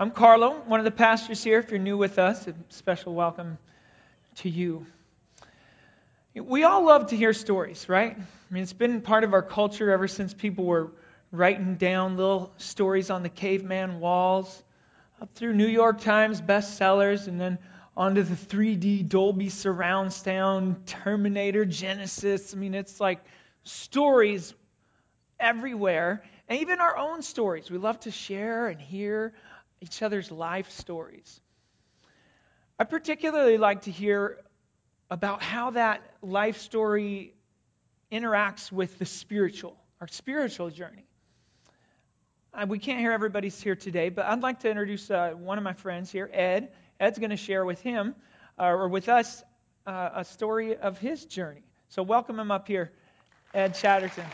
I'm Carlo, one of the pastors here. If you're new with us, a special welcome to you. We all love to hear stories, right? I mean, it's been part of our culture ever since people were writing down little stories on the caveman walls, up through New York Times bestsellers, and then onto the 3D Dolby surround sound, Terminator, Genisys. I mean, it's like stories everywhere, and even our own stories. We love to share and hear each other's life stories. I particularly like to hear about how that life story interacts with the spiritual, our spiritual journey. Uh, we can't hear everybody's here today, but I'd like to introduce uh, one of my friends here, Ed. Ed's going to share with him, uh, or with us, uh, a story of his journey. So welcome him up here, Ed Chatterton.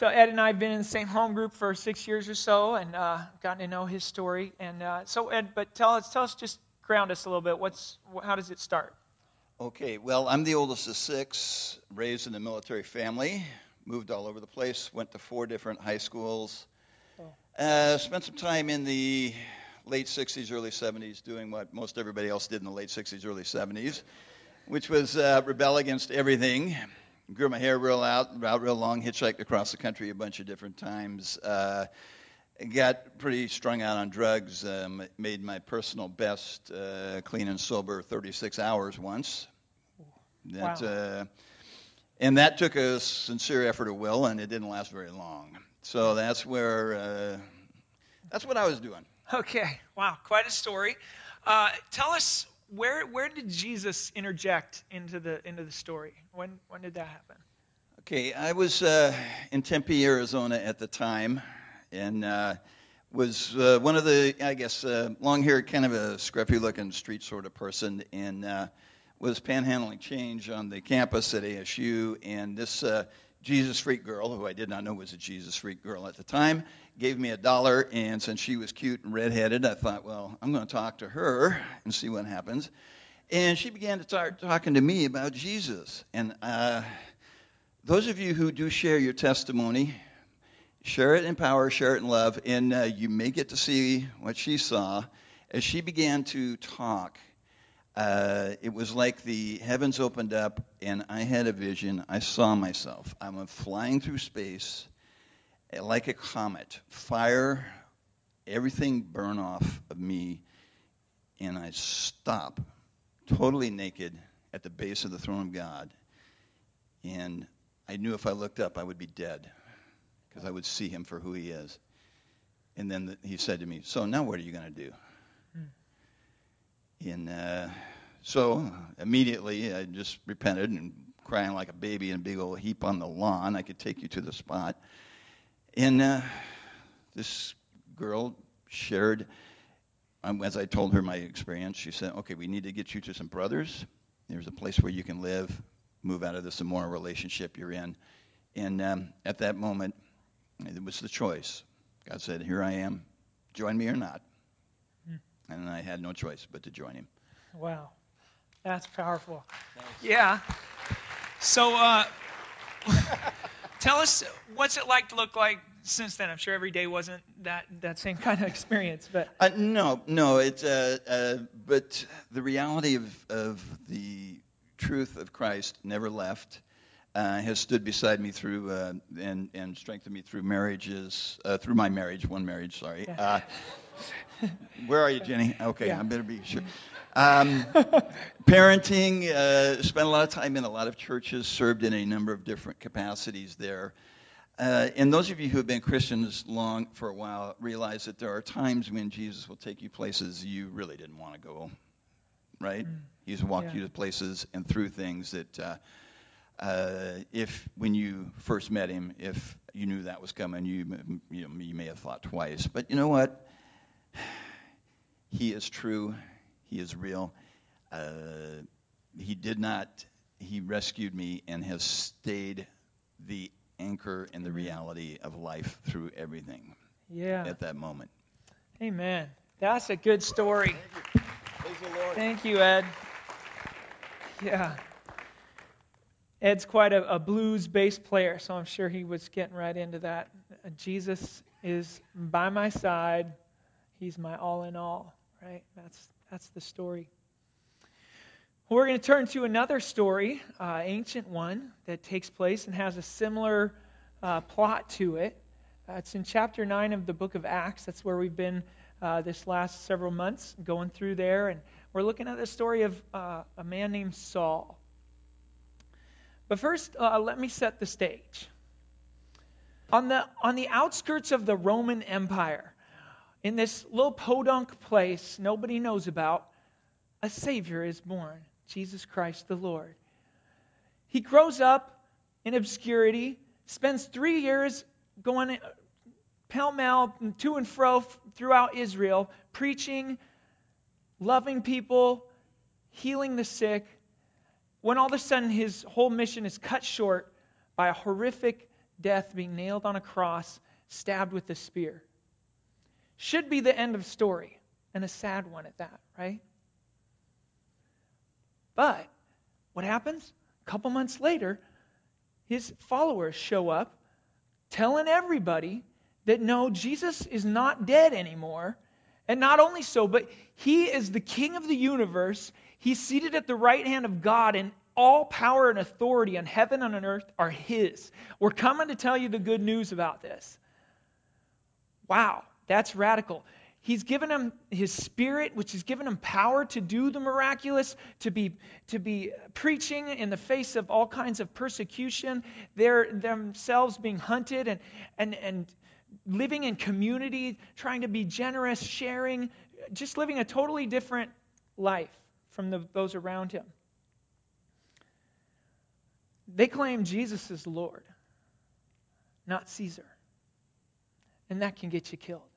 So Ed and I have been in the same home group for six years or so, and uh, gotten to know his story. And uh, so Ed, but tell us, tell us, just ground us a little bit. What's how does it start? Okay, well, I'm the oldest of six, raised in a military family, moved all over the place, went to four different high schools, uh, spent some time in the late 60s, early 70s doing what most everybody else did in the late 60s, early 70s, which was uh, rebel against everything. Grew my hair real out, out real long, hitchhiked across the country a bunch of different times. Uh, got pretty strung out on drugs. Um, made my personal best, uh, clean and sober, 36 hours once. That, Wow. uh, and that took a sincere effort of will, and it didn't last very long. So that's where, uh, that's what I was doing. Okay, wow, quite a story. Uh, tell us where where did Jesus interject into the into the story? When when did that happen? Okay, I was uh, in Tempe, Arizona at the time, and uh, was uh, one of the, I guess, uh, long-haired, kind of a scruffy-looking street sort of person, and uh, was panhandling change on the campus at ASU, and this uh, Jesus freak girl, who I did not know was a Jesus freak girl at the time, gave me a dollar, and since she was cute and redheaded, I thought, well, I'm going to talk to her and see what happens. And she began to start talking to me about Jesus, and uh, those of you who do share your testimony, share it in power, share it in love, and uh, you may get to see what she saw as she began to talk. Uh, it was like the heavens opened up, and I had a vision. I saw myself. I'm flying through space uh, like a comet. Fire, everything burn off of me, and I stop totally naked at the base of the throne of God. And I knew if I looked up, I would be dead because I would see him for who he is. And then the, he said to me, So now what are you going to do? And uh, so immediately I just repented and crying like a baby in a big old heap on the lawn. I could take you to the spot. And uh, this girl shared, um, as I told her my experience, she said, Okay, we need to get you to some brothers. There's a place where you can live, move out of this immoral relationship you're in. And um, at that moment, it was the choice. God said, Here I am. Join me or not. And I had no choice but to join him. Wow, that's powerful. Yeah. So, uh, tell us what's it like to look like since then. I'm sure every day wasn't that that same kind of experience, but Uh, no, no. It's uh, uh, but the reality of of the truth of Christ never left. Uh, has stood beside me through uh, and and strengthened me through marriages uh, through my marriage, one marriage. Sorry. Where are you, Jenny? Okay, Yeah. I better be sure. Um, parenting. Uh, spent a lot of time in a lot of churches. Served in a number of different capacities there. Uh, and those of you who have been Christians long for a while realize that there are times when Jesus will take you places you really didn't want to go, right? Mm. He's walked Yeah. you to places and through things that, uh, uh, if when you first met him, if you knew that was coming, you you, know, you may have thought twice. But you know what? He is true. He is real. Uh, he did not. He rescued me and has stayed the anchor and the reality of life through everything yeah. at that moment. Amen. That's a good story. Praise the Lord. Thank you, Ed. Yeah. Ed's quite a, a blues bass player, so I'm sure he was getting right into that Jesus is by my side. He's my all in all, right? That's, that's the story. We're going to turn to another story, uh, ancient one, that takes place and has a similar uh, plot to it. Uh, it's in chapter 9 of the book of Acts. That's where we've been uh, this last several months, going through there. And we're looking at the story of uh, a man named Saul. But first, uh, let me set the stage. On the, on the outskirts of the Roman Empire, in this little podunk place nobody knows about, a Savior is born Jesus Christ the Lord. He grows up in obscurity, spends three years going pell mell to and fro throughout Israel, preaching, loving people, healing the sick, when all of a sudden his whole mission is cut short by a horrific death being nailed on a cross, stabbed with a spear. Should be the end of story, and a sad one at that, right? But what happens? A couple months later, his followers show up telling everybody that no, Jesus is not dead anymore. And not only so, but he is the king of the universe. He's seated at the right hand of God, and all power and authority on heaven and on earth are His. We're coming to tell you the good news about this. Wow, that's radical. He's given him his spirit, which has given him power to do the miraculous, to be, to be preaching in the face of all kinds of persecution, they're themselves being hunted and, and, and living in community, trying to be generous, sharing, just living a totally different life from the, those around him. They claim Jesus is Lord, not Caesar. And that can get you killed.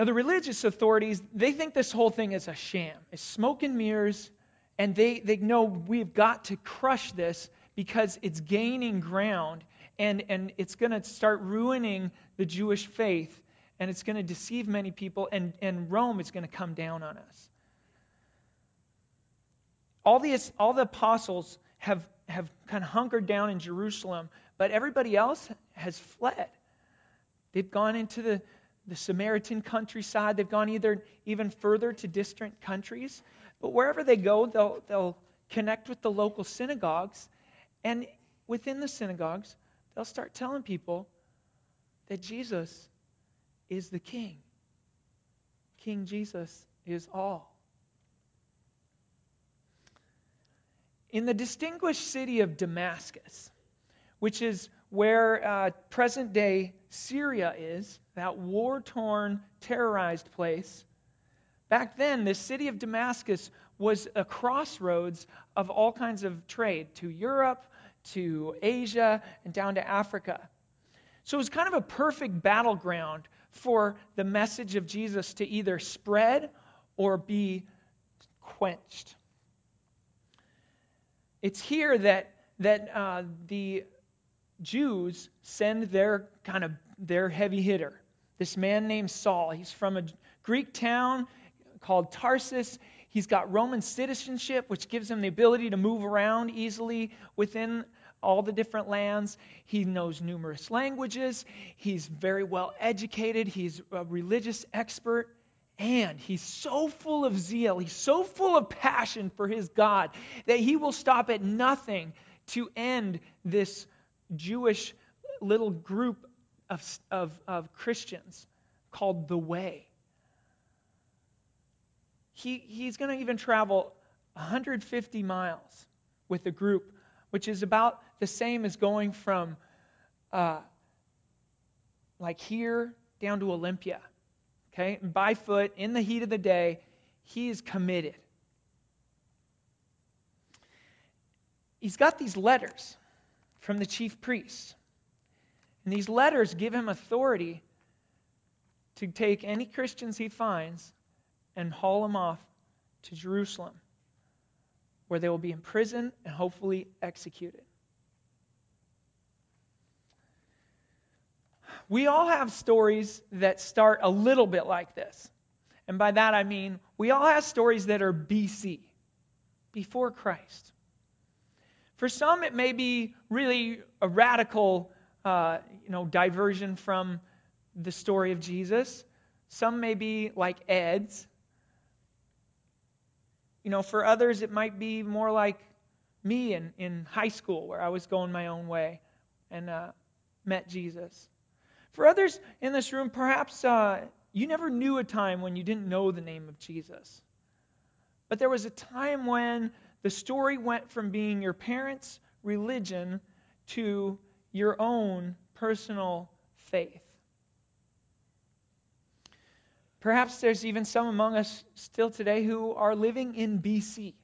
Now, the religious authorities, they think this whole thing is a sham. It's smoke and mirrors, and they, they know we've got to crush this because it's gaining ground and, and it's going to start ruining the Jewish faith and it's going to deceive many people, and, and Rome is going to come down on us all the, all the apostles have, have kind of hunkered down in Jerusalem, but everybody else has fled. They've gone into the, the Samaritan countryside. They've gone either even further to distant countries. But wherever they go, they'll, they'll connect with the local synagogues. And within the synagogues, they'll start telling people that Jesus is the king. King Jesus is all. in the distinguished city of Damascus, which is where uh, present day Syria is, that war torn, terrorized place. Back then, the city of Damascus was a crossroads of all kinds of trade to Europe, to Asia, and down to Africa. So it was kind of a perfect battleground for the message of Jesus to either spread or be quenched. It's here that, that uh, the Jews send their kind of their heavy hitter, this man named Saul. He's from a Greek town called Tarsus. He's got Roman citizenship, which gives him the ability to move around easily within all the different lands. He knows numerous languages. He's very well educated. He's a religious expert. And he's so full of zeal, he's so full of passion for his God that he will stop at nothing to end this Jewish little group of, of, of Christians called the Way. He, he's going to even travel 150 miles with a group, which is about the same as going from uh, like here down to Olympia okay, by foot in the heat of the day, he is committed. He's got these letters from the chief priests. And these letters give him authority to take any Christians he finds and haul them off to Jerusalem, where they will be imprisoned and hopefully executed. We all have stories that start a little bit like this. And by that I mean we all have stories that are BC, before Christ. For some, it may be really a radical uh, you know, diversion from the story of Jesus. Some may be like Ed's. You know, for others, it might be more like me in, in high school where I was going my own way and uh, met Jesus. For others in this room, perhaps uh, you never knew a time when you didn't know the name of Jesus. But there was a time when the story went from being your parents' religion to your own personal faith. Perhaps there's even some among us still today who are living in BC,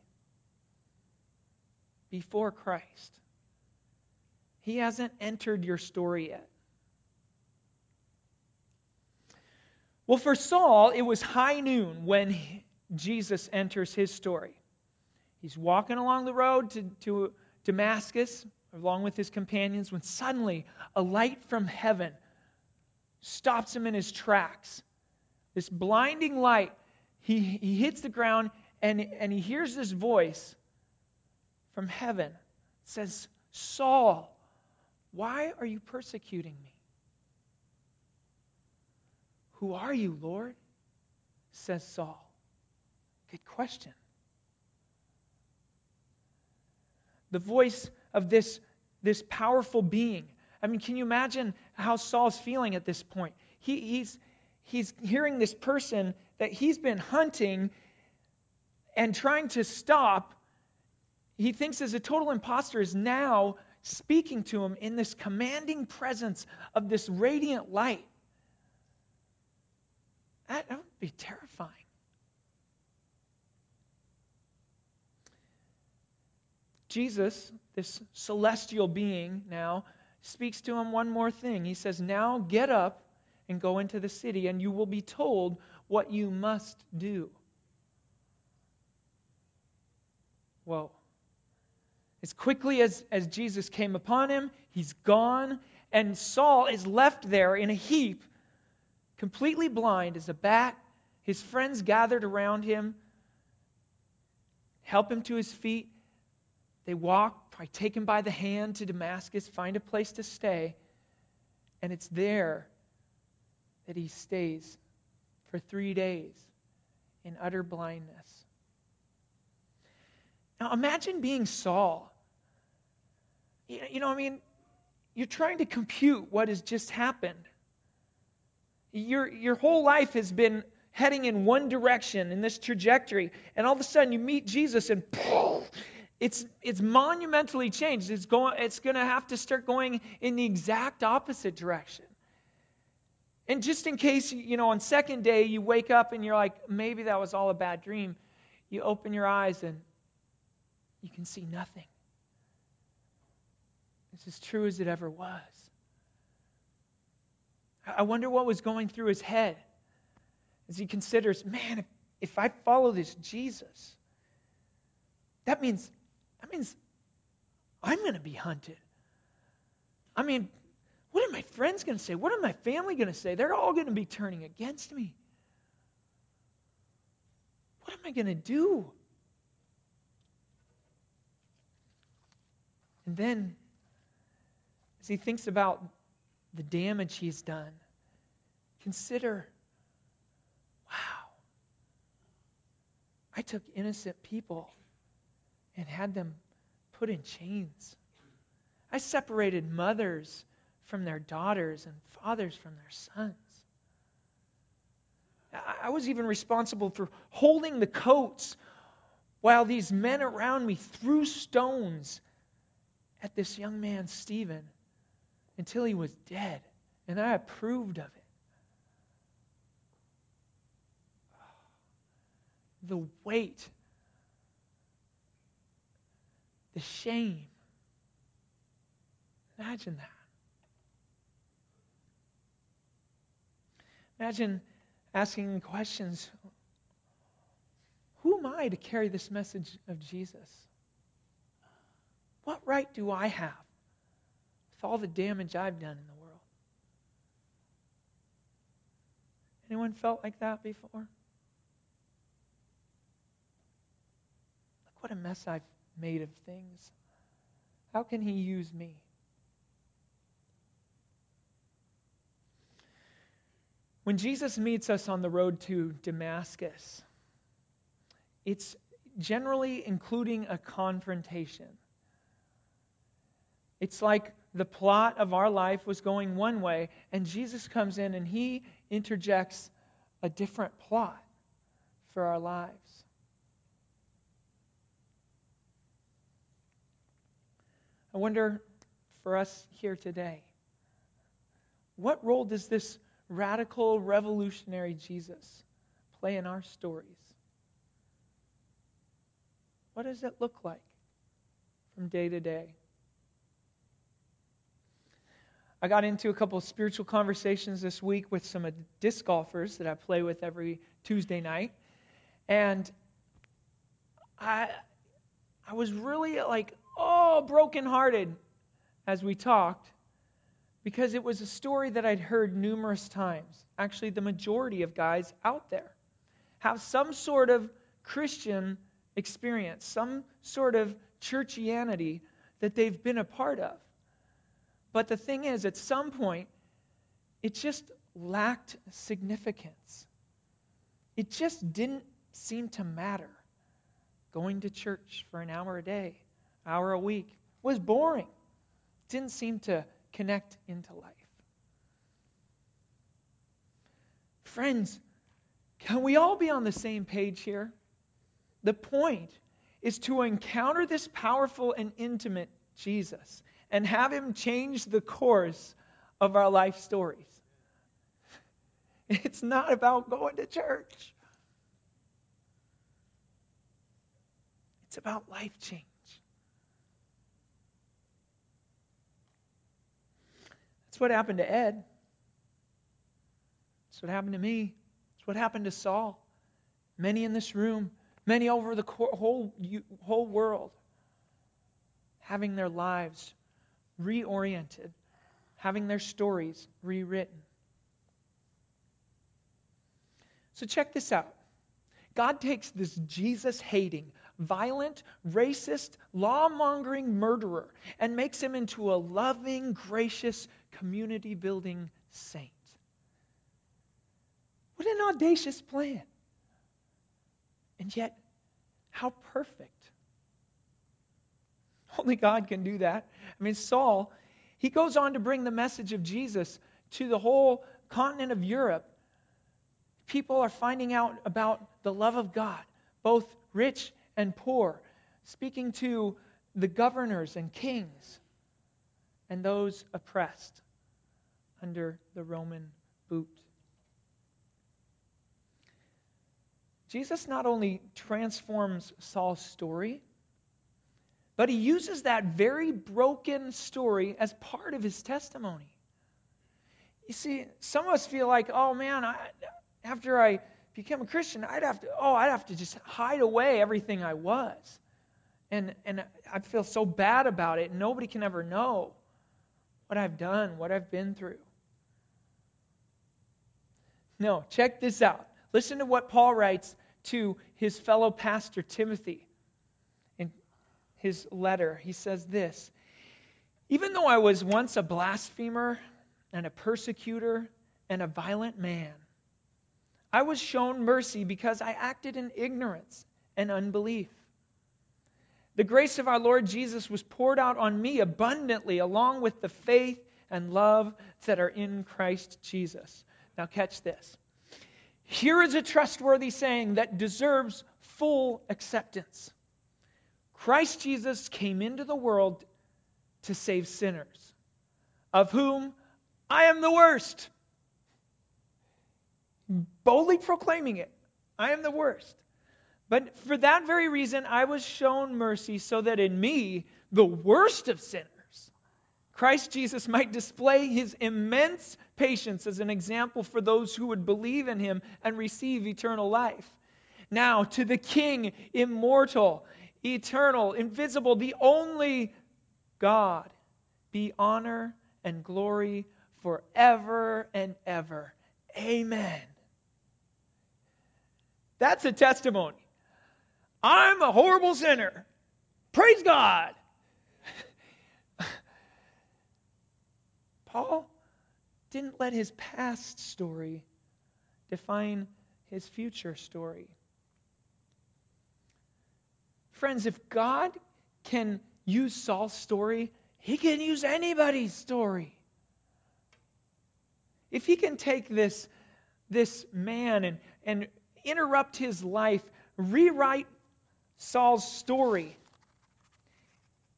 before Christ. He hasn't entered your story yet. Well, for Saul, it was high noon when Jesus enters his story. He's walking along the road to, to Damascus along with his companions when suddenly a light from heaven stops him in his tracks. This blinding light, he, he hits the ground and, and he hears this voice from heaven. It says, Saul, why are you persecuting me? Who are you, Lord? says Saul. Good question. The voice of this, this powerful being. I mean, can you imagine how Saul's feeling at this point? He, he's, he's hearing this person that he's been hunting and trying to stop. He thinks is a total impostor is now speaking to him in this commanding presence of this radiant light. That, that would be terrifying. Jesus, this celestial being now, speaks to him one more thing. He says, Now get up and go into the city, and you will be told what you must do. Whoa. As quickly as, as Jesus came upon him, he's gone, and Saul is left there in a heap completely blind as a bat. His friends gathered around him, help him to his feet. They walk, probably take him by the hand to Damascus, find a place to stay. And it's there that he stays for three days in utter blindness. Now imagine being Saul. You know, I mean, you're trying to compute what has just happened your, your whole life has been heading in one direction in this trajectory, and all of a sudden you meet Jesus and it's, it's monumentally changed. It's, going, it's going to have to start going in the exact opposite direction. And just in case, you know, on second day you wake up and you're like, maybe that was all a bad dream, you open your eyes and you can see nothing. It's as true as it ever was. I wonder what was going through his head as he considers, man, if, if I follow this Jesus, that means that means I'm going to be hunted. I mean, what are my friends going to say? What are my family going to say? They're all going to be turning against me. What am I going to do? And then, as he thinks about the damage he's done. Consider wow, I took innocent people and had them put in chains. I separated mothers from their daughters and fathers from their sons. I was even responsible for holding the coats while these men around me threw stones at this young man, Stephen until he was dead. And I approved of it. The weight, the shame. Imagine that. Imagine asking questions Who am I to carry this message of Jesus? What right do I have with all the damage I've done in the world. Anyone felt like that before? Look what a mess I've made of things? How can he use me? When Jesus meets us on the road to Damascus, it's generally including a confrontation. It's like the plot of our life was going one way, and Jesus comes in and he interjects a different plot for our lives. I wonder for us here today, what role does this radical, revolutionary Jesus play in our stories? What does it look like from day to day? I got into a couple of spiritual conversations this week with some uh, disc golfers that I play with every Tuesday night. And I I was really like, oh, brokenhearted as we talked because it was a story that I'd heard numerous times. Actually, the majority of guys out there have some sort of Christian experience, some sort of churchianity that they've been a part of. But the thing is, at some point, it just lacked significance. It just didn't seem to matter. Going to church for an hour a day, hour a week was boring. Didn't seem to connect into life. Friends, can we all be on the same page here? The point is to encounter this powerful and intimate Jesus and have him change the course of our life stories. It's not about going to church. It's about life change. That's what happened to Ed. That's what happened to me. That's what happened to Saul. Many in this room, many over the whole, whole world, having their lives reoriented, having their stories rewritten. So, check this out. God takes this Jesus hating, violent, racist, law mongering murderer and makes him into a loving, gracious, community building saint. What an audacious plan. And yet, how perfect. Only God can do that. I mean, Saul, he goes on to bring the message of Jesus to the whole continent of Europe. People are finding out about the love of God, both rich and poor, speaking to the governors and kings and those oppressed under the Roman boot. Jesus not only transforms Saul's story, but he uses that very broken story as part of his testimony. You see, some of us feel like, oh man, I, after I became a Christian, I'd have to, oh, I'd have to just hide away everything I was. And, and I'd feel so bad about it. Nobody can ever know what I've done, what I've been through. No, check this out. Listen to what Paul writes to his fellow pastor Timothy in his letter. He says this Even though I was once a blasphemer and a persecutor and a violent man, I was shown mercy because I acted in ignorance and unbelief. The grace of our Lord Jesus was poured out on me abundantly, along with the faith and love that are in Christ Jesus. Now, catch this. Here is a trustworthy saying that deserves full acceptance. Christ Jesus came into the world to save sinners, of whom I am the worst. Boldly proclaiming it, I am the worst. But for that very reason, I was shown mercy so that in me, the worst of sinners, Christ Jesus might display his immense patience as an example for those who would believe in him and receive eternal life. Now, to the King, immortal eternal, invisible, the only God, be honor and glory forever and ever. Amen. That's a testimony. I'm a horrible sinner. Praise God. Paul didn't let his past story define his future story. Friends, if God can use Saul's story, he can use anybody's story. If he can take this, this man and, and interrupt his life, rewrite Saul's story,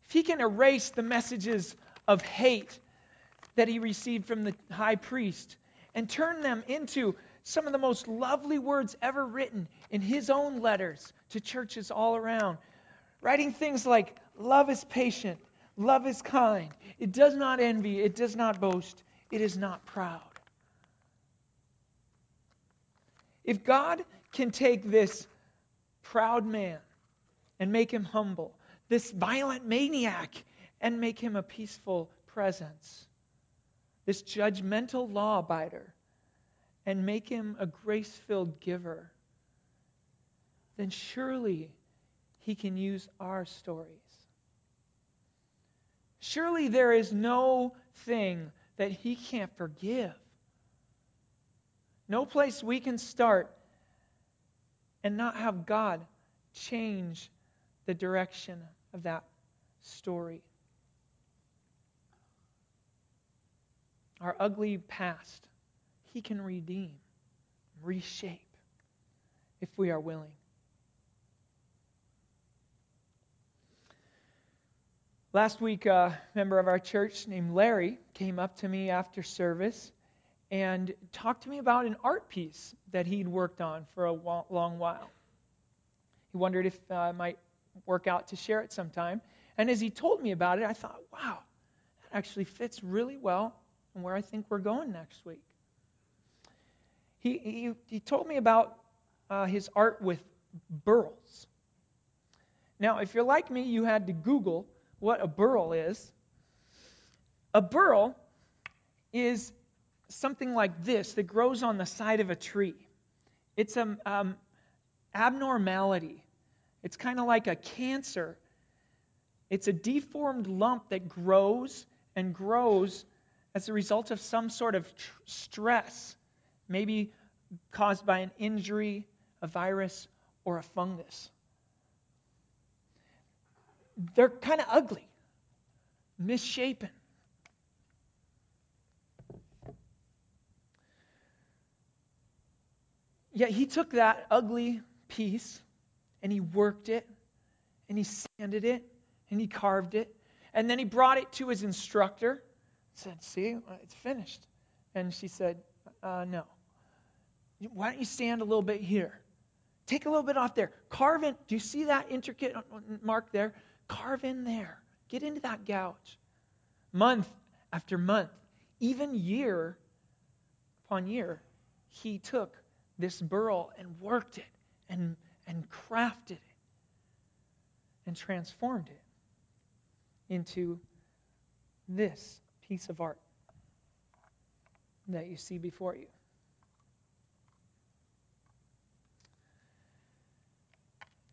if he can erase the messages of hate that he received from the high priest and turn them into some of the most lovely words ever written in his own letters to churches all around, writing things like, Love is patient, love is kind, it does not envy, it does not boast, it is not proud. If God can take this proud man and make him humble, this violent maniac and make him a peaceful presence, this judgmental law abider and make him a grace filled giver, then surely he can use our stories. Surely there is no thing that he can't forgive. No place we can start and not have God change the direction of that story. Our ugly past, He can redeem, reshape, if we are willing. Last week, a member of our church named Larry came up to me after service and talked to me about an art piece that he'd worked on for a long while. He wondered if uh, I might work out to share it sometime. And as he told me about it, I thought, wow, that actually fits really well in where I think we're going next week. He, he, he told me about uh, his art with burls. Now, if you're like me, you had to Google what a burl is. A burl is something like this that grows on the side of a tree. It's an um, abnormality. It's kind of like a cancer. It's a deformed lump that grows and grows as a result of some sort of tr- stress, maybe caused by an injury, a virus, or a fungus. They're kind of ugly, misshapen. Yet he took that ugly piece and he worked it and he sanded it and he carved it and then he brought it to his instructor said see it's finished. And she said uh, no. Why don't you stand a little bit here? Take a little bit off there. Carve in do you see that intricate mark there? Carve in there. Get into that gouge. Month after month even year upon year he took this burl and worked it and, and crafted it and transformed it into this piece of art that you see before you.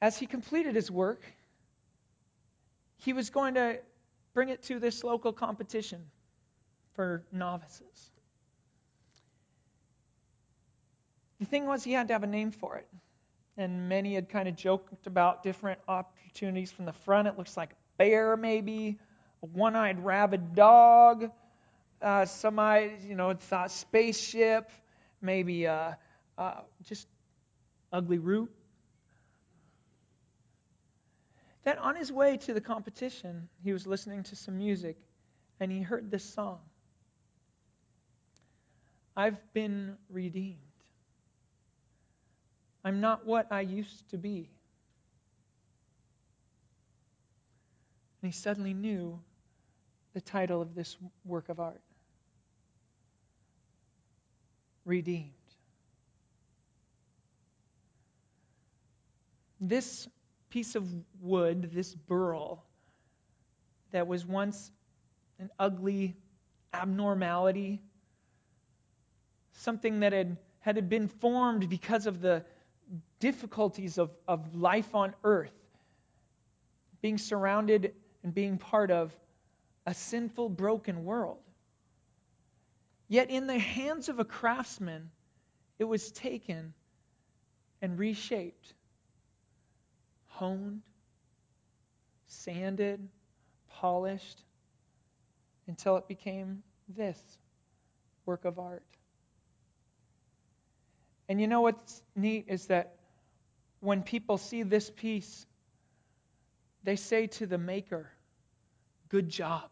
As he completed his work, he was going to bring it to this local competition for novices. The thing was, he had to have a name for it. And many had kind of joked about different opportunities from the front. It looks like a bear, maybe, one eyed rabid dog. Uh, some, eyes you know, thought spaceship, maybe uh, uh, just ugly root. Then on his way to the competition, he was listening to some music and he heard this song I've been redeemed. I'm not what I used to be. And he suddenly knew the title of this work of art Redeemed. This piece of wood, this burl, that was once an ugly abnormality, something that had, had been formed because of the difficulties of, of life on earth, being surrounded and being part of a sinful, broken world. Yet, in the hands of a craftsman, it was taken and reshaped, honed, sanded, polished, until it became this work of art. And you know what's neat is that when people see this piece, they say to the maker, Good job.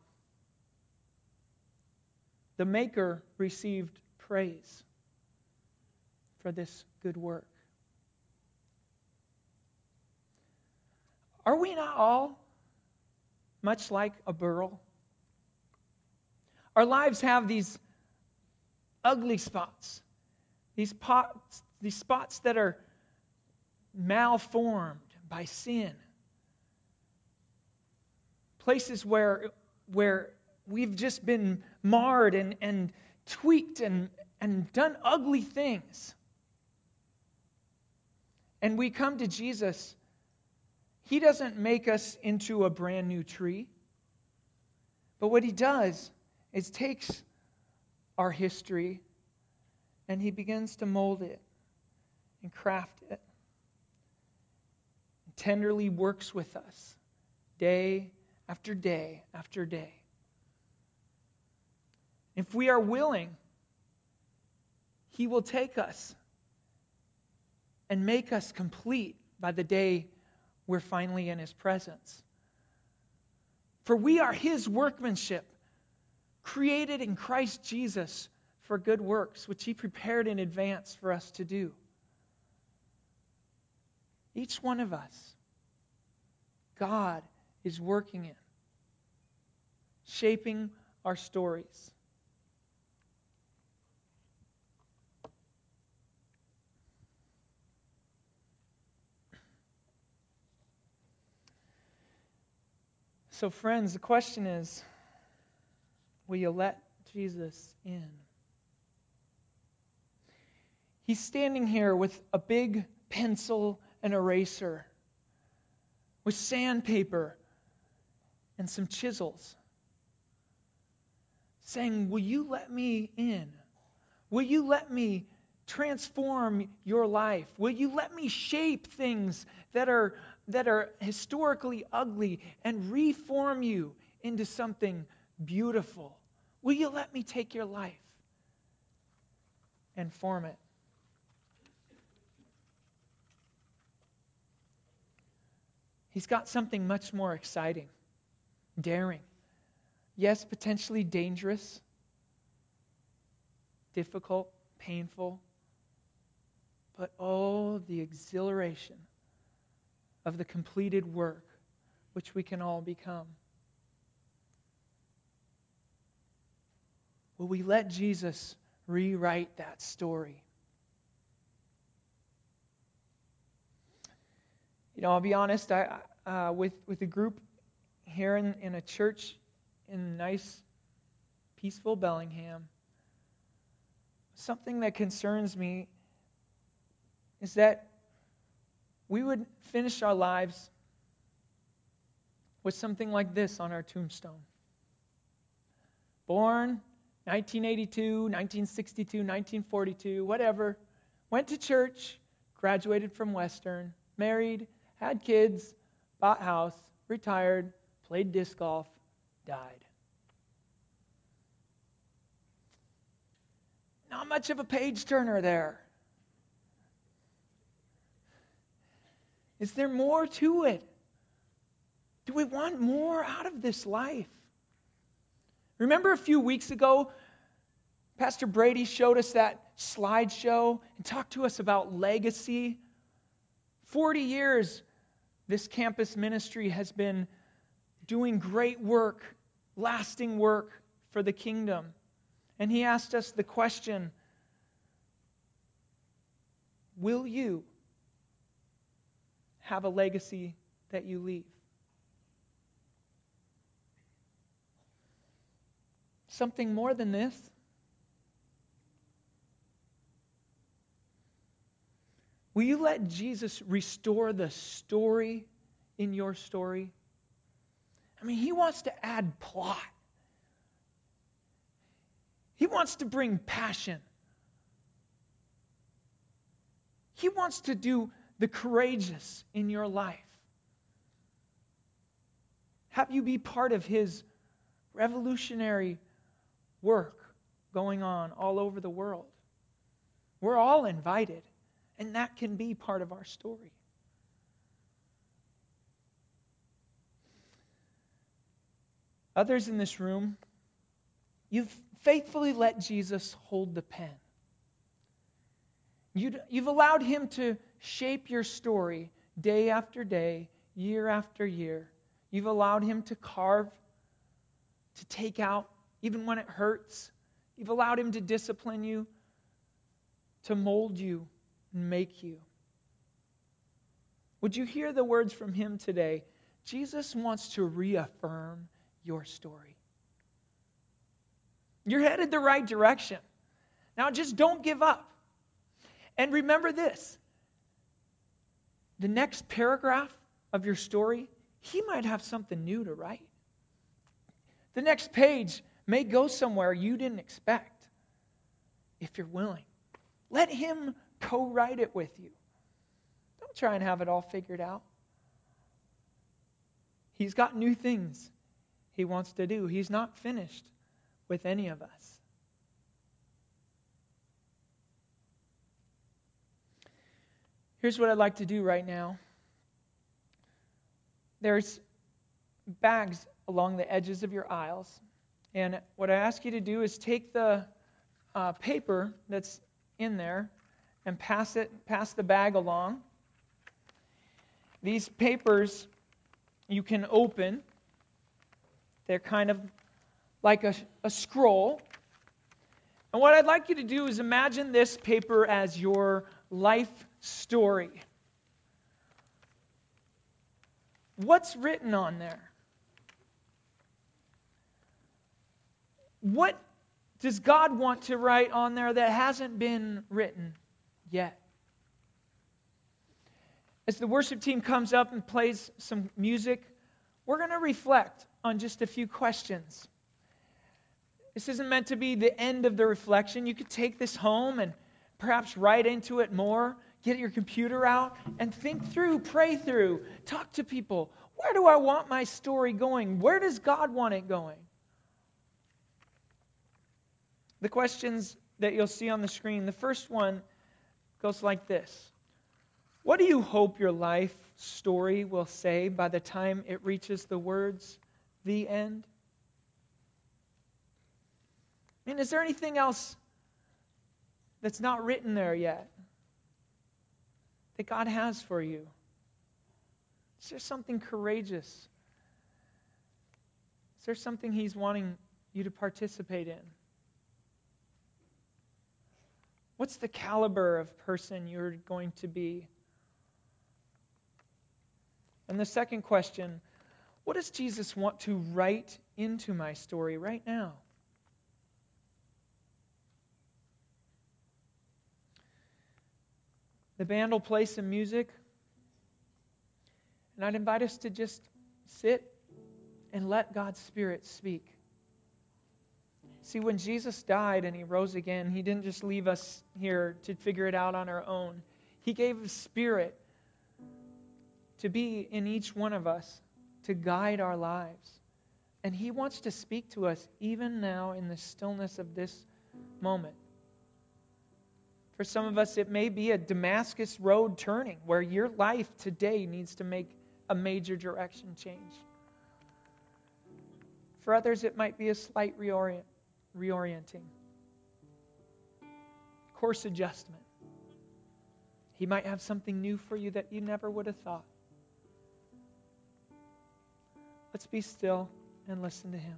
The maker received praise for this good work. Are we not all much like a burl? Our lives have these ugly spots, these, pots, these spots that are malformed by sin, places where, where we've just been marred and, and tweaked and, and done ugly things. And we come to Jesus. He doesn't make us into a brand new tree. But what he does is takes our history and he begins to mold it and craft it. And tenderly works with us day after day after day. If we are willing, he will take us and make us complete by the day we're finally in his presence. For we are his workmanship, created in Christ Jesus for good works, which he prepared in advance for us to do. Each one of us, God is working in, shaping our stories. So, friends, the question is will you let Jesus in? He's standing here with a big pencil and eraser, with sandpaper and some chisels, saying, Will you let me in? Will you let me transform your life? Will you let me shape things that are that are historically ugly and reform you into something beautiful? Will you let me take your life and form it? He's got something much more exciting, daring. Yes, potentially dangerous, difficult, painful, but oh, the exhilaration of the completed work which we can all become. Will we let Jesus rewrite that story? You know, I'll be honest, I, uh, with, with a group here in, in a church in nice, peaceful Bellingham, something that concerns me is that we would finish our lives with something like this on our tombstone. Born 1982, 1962, 1942, whatever. Went to church, graduated from Western, married, had kids, bought house, retired, played disc golf, died. Not much of a page turner there. Is there more to it? Do we want more out of this life? Remember a few weeks ago, Pastor Brady showed us that slideshow and talked to us about legacy. 40 years, this campus ministry has been doing great work, lasting work for the kingdom. And he asked us the question Will you have a legacy that you leave. Something more than this. Will you let Jesus restore the story in your story? I mean, he wants to add plot. He wants to bring passion. He wants to do the courageous in your life. Have you be part of His revolutionary work going on all over the world. We're all invited, and that can be part of our story. Others in this room, you've faithfully let Jesus hold the pen. You have allowed him to shape your story day after day, year after year. You've allowed him to carve, to take out, even when it hurts. You've allowed him to discipline you, to mold you, and make you. Would you hear the words from him today? Jesus wants to reaffirm your story. You're headed the right direction. Now just don't give up. And remember this the next paragraph of your story, he might have something new to write. The next page may go somewhere you didn't expect if you're willing. Let him co write it with you. Don't try and have it all figured out. He's got new things he wants to do. He's not finished with any of us. Here's what I'd like to do right now. There's bags along the edges of your aisles. And what I ask you to do is take the uh, paper that's in there and pass it, pass the bag along. These papers you can open they're kind of like a, a scroll. And what I'd like you to do is imagine this paper as your life story. What's written on there? What does God want to write on there that hasn't been written yet? As the worship team comes up and plays some music, we're going to reflect on just a few questions. This isn't meant to be the end of the reflection. You could take this home and perhaps write into it more, get your computer out, and think through, pray through, talk to people. Where do I want my story going? Where does God want it going? The questions that you'll see on the screen, the first one goes like this What do you hope your life story will say by the time it reaches the words, the end? Mean, is there anything else that's not written there yet that God has for you? Is there something courageous? Is there something He's wanting you to participate in? What's the caliber of person you're going to be? And the second question what does Jesus want to write into my story right now? The band will play some music. And I'd invite us to just sit and let God's Spirit speak. See, when Jesus died and he rose again, he didn't just leave us here to figure it out on our own. He gave his Spirit to be in each one of us to guide our lives. And He wants to speak to us even now in the stillness of this moment. For some of us, it may be a Damascus road turning where your life today needs to make a major direction change. For others, it might be a slight reorient, reorienting, course adjustment. He might have something new for you that you never would have thought. Let's be still and listen to him.